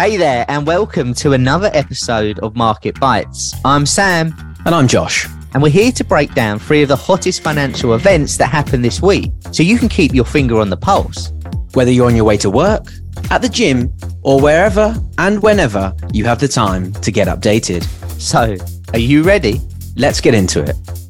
Hey there, and welcome to another episode of Market Bites. I'm Sam. And I'm Josh. And we're here to break down three of the hottest financial events that happened this week so you can keep your finger on the pulse. Whether you're on your way to work, at the gym, or wherever and whenever you have the time to get updated. So, are you ready? Let's get into it.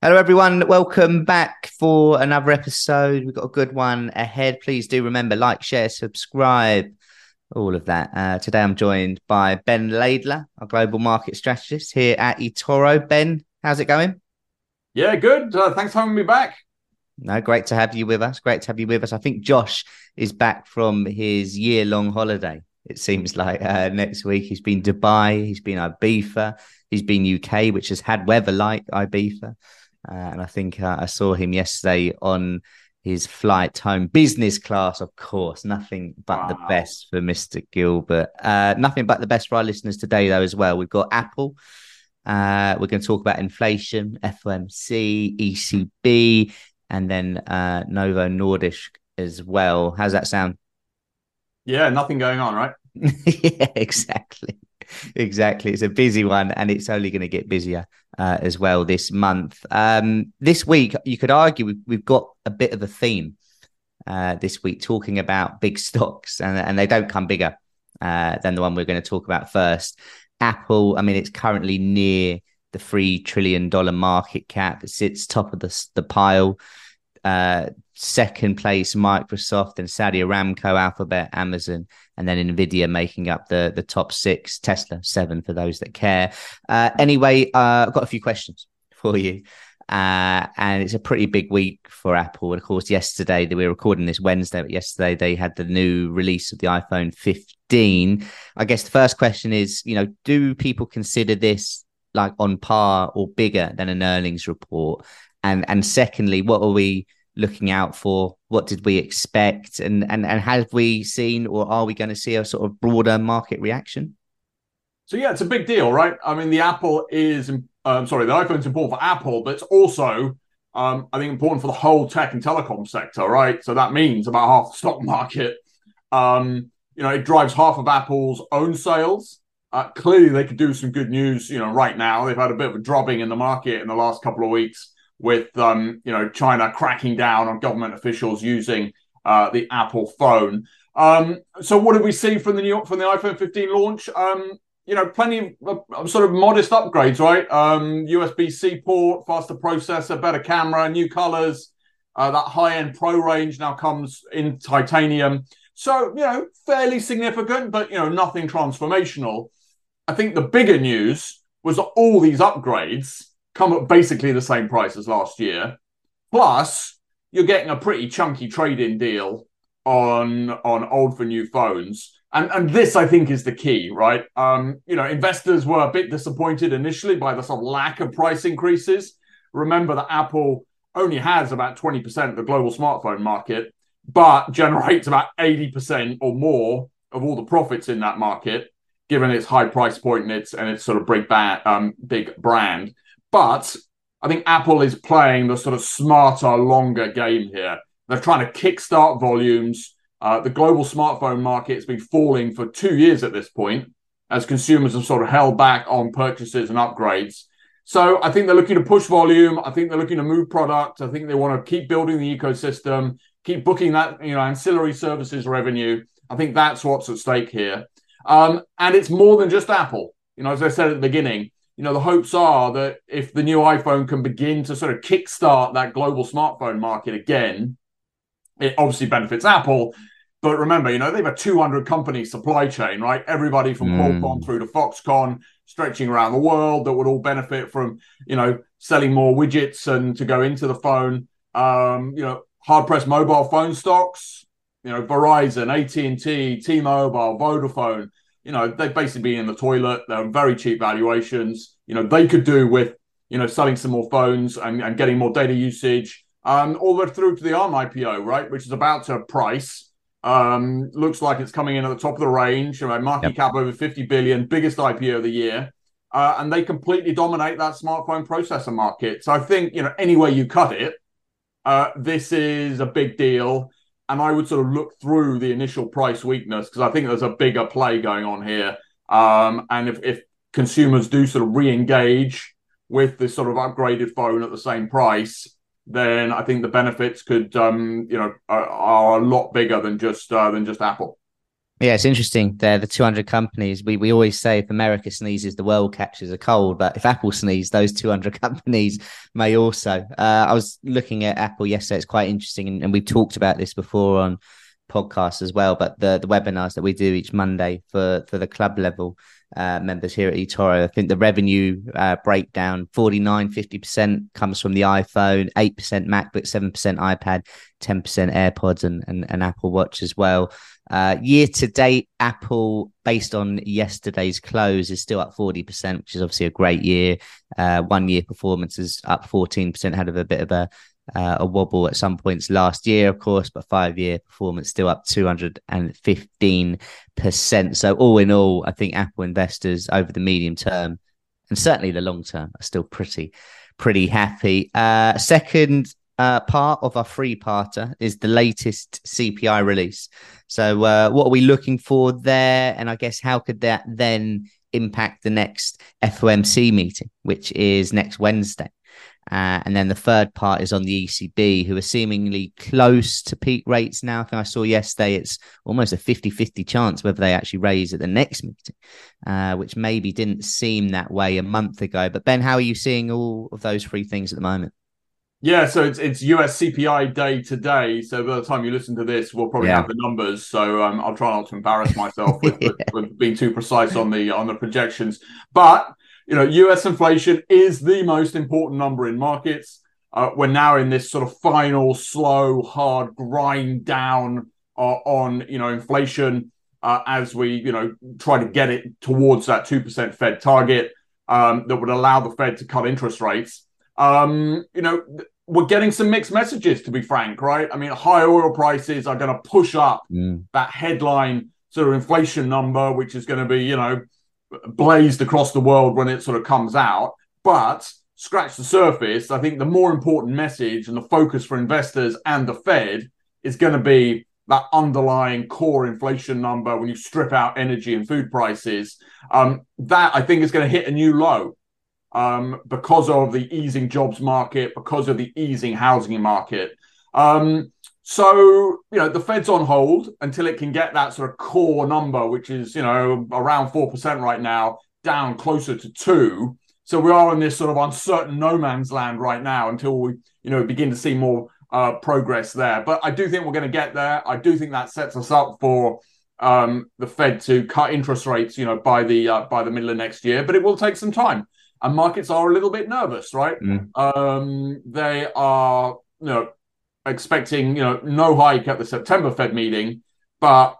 Hello, everyone. Welcome back for another episode. We've got a good one ahead. Please do remember like, share, subscribe, all of that. Uh, today, I'm joined by Ben Laidler, our global market strategist here at eToro. Ben, how's it going? Yeah, good. Uh, thanks for having me back. No, great to have you with us. Great to have you with us. I think Josh is back from his year long holiday. It seems like uh, next week he's been Dubai, he's been Ibiza, he's been UK, which has had weather like Ibiza. Uh, and I think uh, I saw him yesterday on his flight home, business class, of course. Nothing but wow. the best for Mr. Gilbert. Uh, nothing but the best for our listeners today, though, as well. We've got Apple. Uh, we're going to talk about inflation, FOMC, ECB, and then uh, Novo Nordisk as well. How's that sound? Yeah, nothing going on, right? yeah, exactly. Exactly. It's a busy one, and it's only going to get busier uh, as well this month. Um, this week, you could argue we've, we've got a bit of a theme uh, this week, talking about big stocks, and, and they don't come bigger uh, than the one we're going to talk about first. Apple, I mean, it's currently near the three trillion dollar market cap. It sits top of the the pile. Uh, second place Microsoft and Saudi Aramco, Alphabet, Amazon, and then Nvidia making up the the top six. Tesla seven for those that care. Uh, anyway, uh, I've got a few questions for you. Uh, and it's a pretty big week for Apple. And of course, yesterday that we were recording this Wednesday, but yesterday they had the new release of the iPhone 15. I guess the first question is, you know, do people consider this like on par or bigger than an earnings report? And and secondly, what are we looking out for? What did we expect? And and and have we seen or are we going to see a sort of broader market reaction? So yeah, it's a big deal, right? I mean, the Apple is, um, sorry, the iPhone's important for Apple, but it's also, um, I think, important for the whole tech and telecom sector, right? So that means about half the stock market. Um, you know, it drives half of Apple's own sales. Uh, clearly, they could do some good news. You know, right now they've had a bit of a dropping in the market in the last couple of weeks with um, you know China cracking down on government officials using uh, the Apple phone. Um, so what did we see from the new from the iPhone 15 launch? Um, you know, plenty of uh, sort of modest upgrades, right? Um, USB-C port, faster processor, better camera, new colors. Uh, that high-end Pro range now comes in titanium. So you know, fairly significant, but you know, nothing transformational. I think the bigger news was that all these upgrades come at basically the same price as last year. Plus, you're getting a pretty chunky trade-in deal on on old for new phones. And and this I think is the key, right? Um, you know, investors were a bit disappointed initially by the sort of lack of price increases. Remember that Apple only has about 20% of the global smartphone market, but generates about 80% or more of all the profits in that market, given its high price point and its and its sort of big um, big brand. But I think Apple is playing the sort of smarter, longer game here. They're trying to kickstart volumes. Uh, the global smartphone market has been falling for two years at this point as consumers have sort of held back on purchases and upgrades. So I think they're looking to push volume. I think they're looking to move product. I think they want to keep building the ecosystem, keep booking that you know ancillary services revenue. I think that's what's at stake here. Um, and it's more than just Apple. You know, as I said at the beginning, you know, the hopes are that if the new iPhone can begin to sort of kickstart that global smartphone market again, it obviously benefits Apple. But remember, you know, they have a 200 company supply chain, right? Everybody from mm. Qualcomm through to Foxconn, stretching around the world that would all benefit from, you know, selling more widgets and to go into the phone. Um, you know, hard pressed mobile phone stocks, you know, Verizon, AT&T, T-Mobile, Vodafone, you know, they've basically been in the toilet. They're very cheap valuations. You know, they could do with, you know, selling some more phones and, and getting more data usage. Um, all the way through to the ARM IPO, right, which is about to price. Um, looks like it's coming in at the top of the range. You know, market yep. cap over 50 billion, biggest IPO of the year. Uh, and they completely dominate that smartphone processor market. So I think, you know, any way you cut it, uh, this is a big deal and I would sort of look through the initial price weakness because I think there's a bigger play going on here. Um, and if, if consumers do sort of re-engage with this sort of upgraded phone at the same price, then I think the benefits could, um, you know, are, are, a lot bigger than just uh, than just Apple. Yeah, it's interesting. They're the 200 companies. We we always say if America sneezes, the world catches a cold. But if Apple sneezes, those 200 companies may also. Uh, I was looking at Apple yesterday. It's quite interesting, and, and we've talked about this before on podcasts as well. But the the webinars that we do each Monday for for the club level uh, members here at eToro, I think the revenue uh, breakdown 49, 50% comes from the iPhone, 8% MacBook, 7% iPad, 10% AirPods, and, and, and Apple Watch as well. Uh, year to date, Apple, based on yesterday's close, is still up 40%, which is obviously a great year. Uh, one year performance is up 14%, had of a bit of a uh, a wobble at some points last year, of course, but five year performance still up 215%. So, all in all, I think Apple investors over the medium term and certainly the long term are still pretty, pretty happy. Uh, second uh, part of our free parter is the latest CPI release. So, uh, what are we looking for there? And I guess how could that then impact the next FOMC meeting, which is next Wednesday? Uh, and then the third part is on the ECB, who are seemingly close to peak rates now. I think I saw yesterday it's almost a 50 50 chance whether they actually raise at the next meeting, uh, which maybe didn't seem that way a month ago. But Ben, how are you seeing all of those three things at the moment? Yeah, so it's it's US CPI day today. So by the time you listen to this, we'll probably yeah. have the numbers. So um, I'll try not to embarrass myself with, yeah. with, with, being too precise on the on the projections. But you know, US inflation is the most important number in markets. Uh, we're now in this sort of final, slow, hard grind down uh, on you know inflation uh, as we you know try to get it towards that two percent Fed target um, that would allow the Fed to cut interest rates. Um, you know, we're getting some mixed messages, to be frank, right? I mean, high oil prices are going to push up mm. that headline sort of inflation number, which is going to be, you know, blazed across the world when it sort of comes out. But scratch the surface, I think the more important message and the focus for investors and the Fed is going to be that underlying core inflation number when you strip out energy and food prices. Um, that I think is going to hit a new low um, because of the easing jobs market, because of the easing housing market. Um, so, you know, the Fed's on hold until it can get that sort of core number, which is, you know, around 4% right now, down closer to two. So we are in this sort of uncertain no man's land right now until we, you know, begin to see more uh, progress there. But I do think we're going to get there. I do think that sets us up for um, the Fed to cut interest rates, you know, by the uh, by the middle of next year. But it will take some time and markets are a little bit nervous, right? Mm. Um, they are, you know, expecting, you know, no hike at the September Fed meeting, but,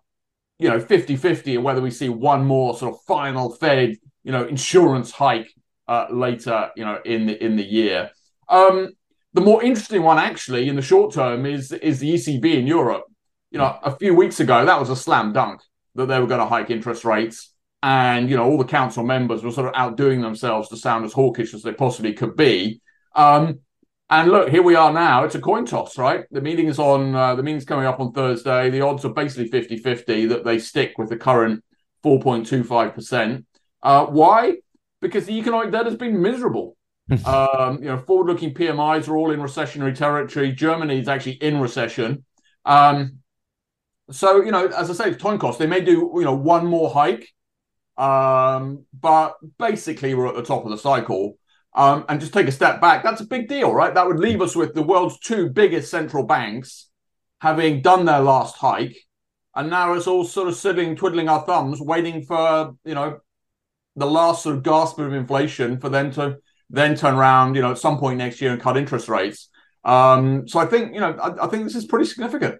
you know, 50 50 whether we see one more sort of final Fed, you know, insurance hike uh, later, you know, in the in the year. Um, the more interesting one, actually, in the short term, is is the ECB in Europe. You know, a few weeks ago, that was a slam dunk that they were going to hike interest rates and you know all the council members were sort of outdoing themselves to sound as hawkish as they possibly could be. Um, and look, here we are now. It's a coin toss, right? The meeting is on. Uh, the meeting's coming up on Thursday. The odds are basically 50-50 that they stick with the current 4.25 percent. Uh, why? Because the economic data has been miserable. um, you know, forward-looking PMIs are all in recessionary territory. Germany is actually in recession. Um, so you know, as I say, it's time cost. They may do you know one more hike um, but basically, we're at the top of the cycle. Um, and just take a step back, that's a big deal, right? That would leave us with the world's two biggest central banks having done their last hike. And now it's all sort of sitting, twiddling our thumbs, waiting for, you know, the last sort of gasp of inflation for them to then turn around, you know, at some point next year and cut interest rates. Um, so I think, you know, I, I think this is pretty significant.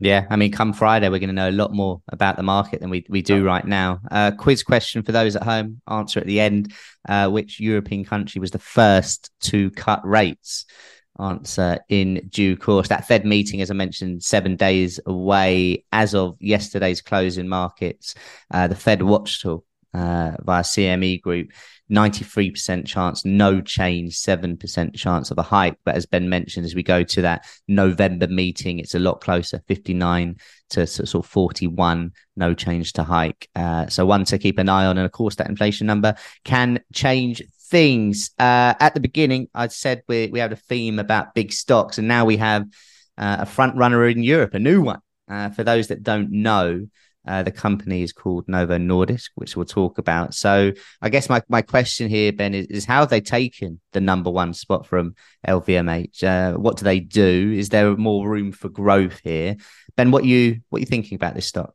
Yeah, I mean, come Friday, we're going to know a lot more about the market than we, we do right now. Uh, quiz question for those at home. Answer at the end. Uh, which European country was the first to cut rates? Answer in due course. That Fed meeting, as I mentioned, seven days away as of yesterday's closing markets. Uh, the Fed watch tool uh, via CME Group 93% chance, no change, 7% chance of a hike. But as Ben mentioned, as we go to that November meeting, it's a lot closer 59 to sort of 41, no change to hike. Uh, so, one to keep an eye on. And of course, that inflation number can change things. Uh, at the beginning, I said we, we had a theme about big stocks, and now we have uh, a front runner in Europe, a new one. Uh, for those that don't know, uh, the company is called Novo Nordisk, which we'll talk about. So I guess my, my question here, Ben, is, is how have they taken the number one spot from LVMH? Uh, what do they do? Is there more room for growth here? Ben, what you what are you thinking about this stock?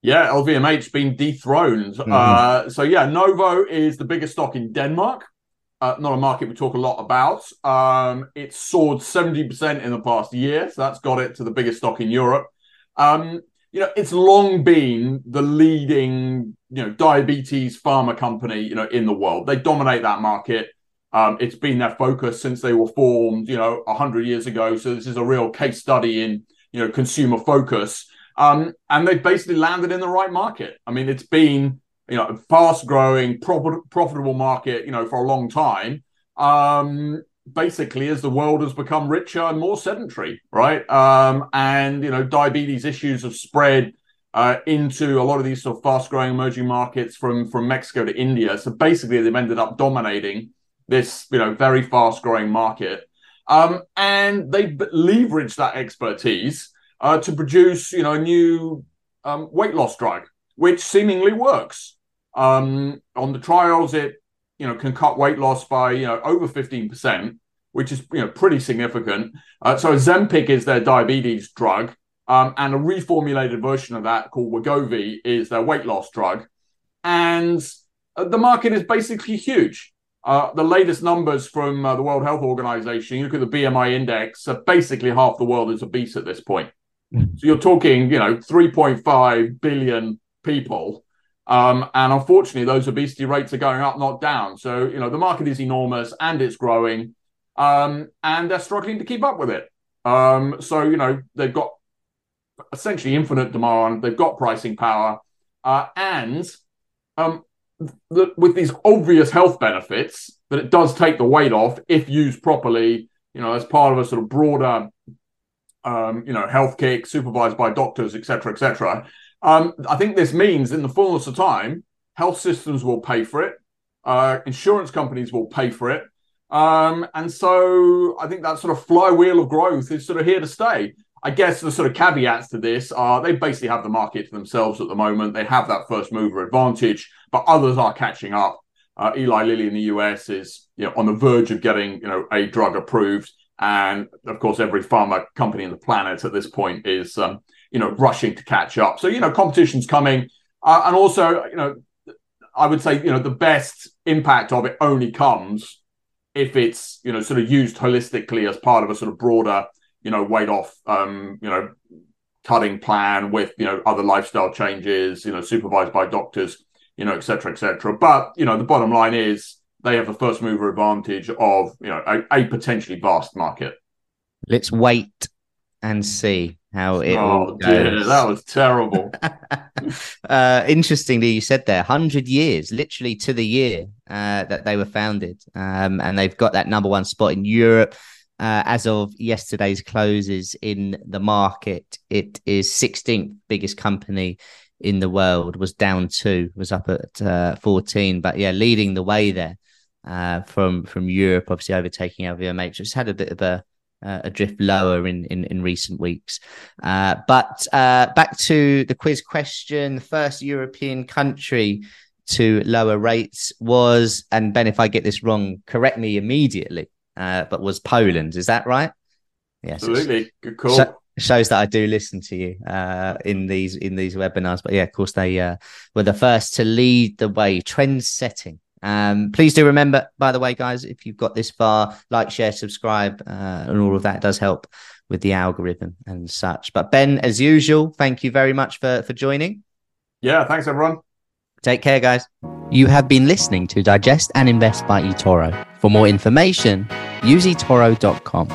Yeah, LVMH been dethroned. Mm-hmm. Uh, so yeah, Novo is the biggest stock in Denmark. Uh, not a market we talk a lot about. Um, it soared 70% in the past year, so that's got it to the biggest stock in Europe. Um, you know, it's long been the leading, you know, diabetes pharma company, you know, in the world. They dominate that market. Um, it's been their focus since they were formed, you know, hundred years ago. So this is a real case study in, you know, consumer focus. Um, and they've basically landed in the right market. I mean, it's been, you know, a fast growing, profitable market, you know, for a long time. Um, basically as the world has become richer and more sedentary, right? Um, and you know, diabetes issues have spread uh, into a lot of these sort of fast-growing emerging markets from from Mexico to India. So basically, they've ended up dominating this you know very fast-growing market, um, and they leveraged that expertise uh, to produce you know a new um, weight loss drug, which seemingly works. Um, on the trials, it you know can cut weight loss by you know over 15% which is you know pretty significant. Uh, so Ozempic is their diabetes drug. Um, and a reformulated version of that called Wegovy is their weight loss drug. And uh, the market is basically huge. Uh, the latest numbers from uh, the World Health Organization, you look at the BMI index, uh, basically half the world is obese at this point. Mm. So you're talking, you know, 3.5 billion people um, and unfortunately, those obesity rates are going up, not down. So, you know, the market is enormous and it's growing, um, and they're struggling to keep up with it. Um, so, you know, they've got essentially infinite demand, they've got pricing power, uh, and um, with these obvious health benefits, that it does take the weight off if used properly, you know, as part of a sort of broader, um, you know, health kick supervised by doctors, et cetera, et cetera. Um, I think this means in the fullness of time, health systems will pay for it, uh, insurance companies will pay for it. Um, and so I think that sort of flywheel of growth is sort of here to stay. I guess the sort of caveats to this are they basically have the market to themselves at the moment. They have that first mover advantage, but others are catching up. Uh, Eli Lilly in the US is you know, on the verge of getting you know a drug approved, and of course every pharma company in the planet at this point is um, you know, rushing to catch up. So, you know, competition's coming. Uh, and also, you know, I would say, you know, the best impact of it only comes if it's, you know, sort of used holistically as part of a sort of broader, you know, weight off, um, you know, cutting plan with, you know, other lifestyle changes, you know, supervised by doctors, you know, et cetera, et cetera. But, you know, the bottom line is they have the first mover advantage of, you know, a, a potentially vast market. Let's wait and see how it oh, dear, that was terrible. uh, interestingly, you said there, hundred years, literally to the year uh, that they were founded, um, and they've got that number one spot in Europe. Uh, as of yesterday's closes in the market, it is 16th biggest company in the world. Was down two, was up at uh, 14, but yeah, leading the way there uh, from from Europe, obviously overtaking LVMH. It's had a bit of a uh, a drift lower in, in, in recent weeks. Uh, but uh, back to the quiz question the first European country to lower rates was, and Ben, if I get this wrong, correct me immediately, uh, but was Poland. Is that right? Yes. Absolutely. Good call. So, shows that I do listen to you uh, in these in these webinars. But yeah, of course, they uh, were the first to lead the way, trend setting um, please do remember, by the way, guys, if you've got this far, like, share, subscribe, uh, and all of that does help with the algorithm and such. But Ben, as usual, thank you very much for for joining. Yeah, thanks everyone. Take care, guys. You have been listening to Digest and Invest by eToro. For more information, use eToro.com.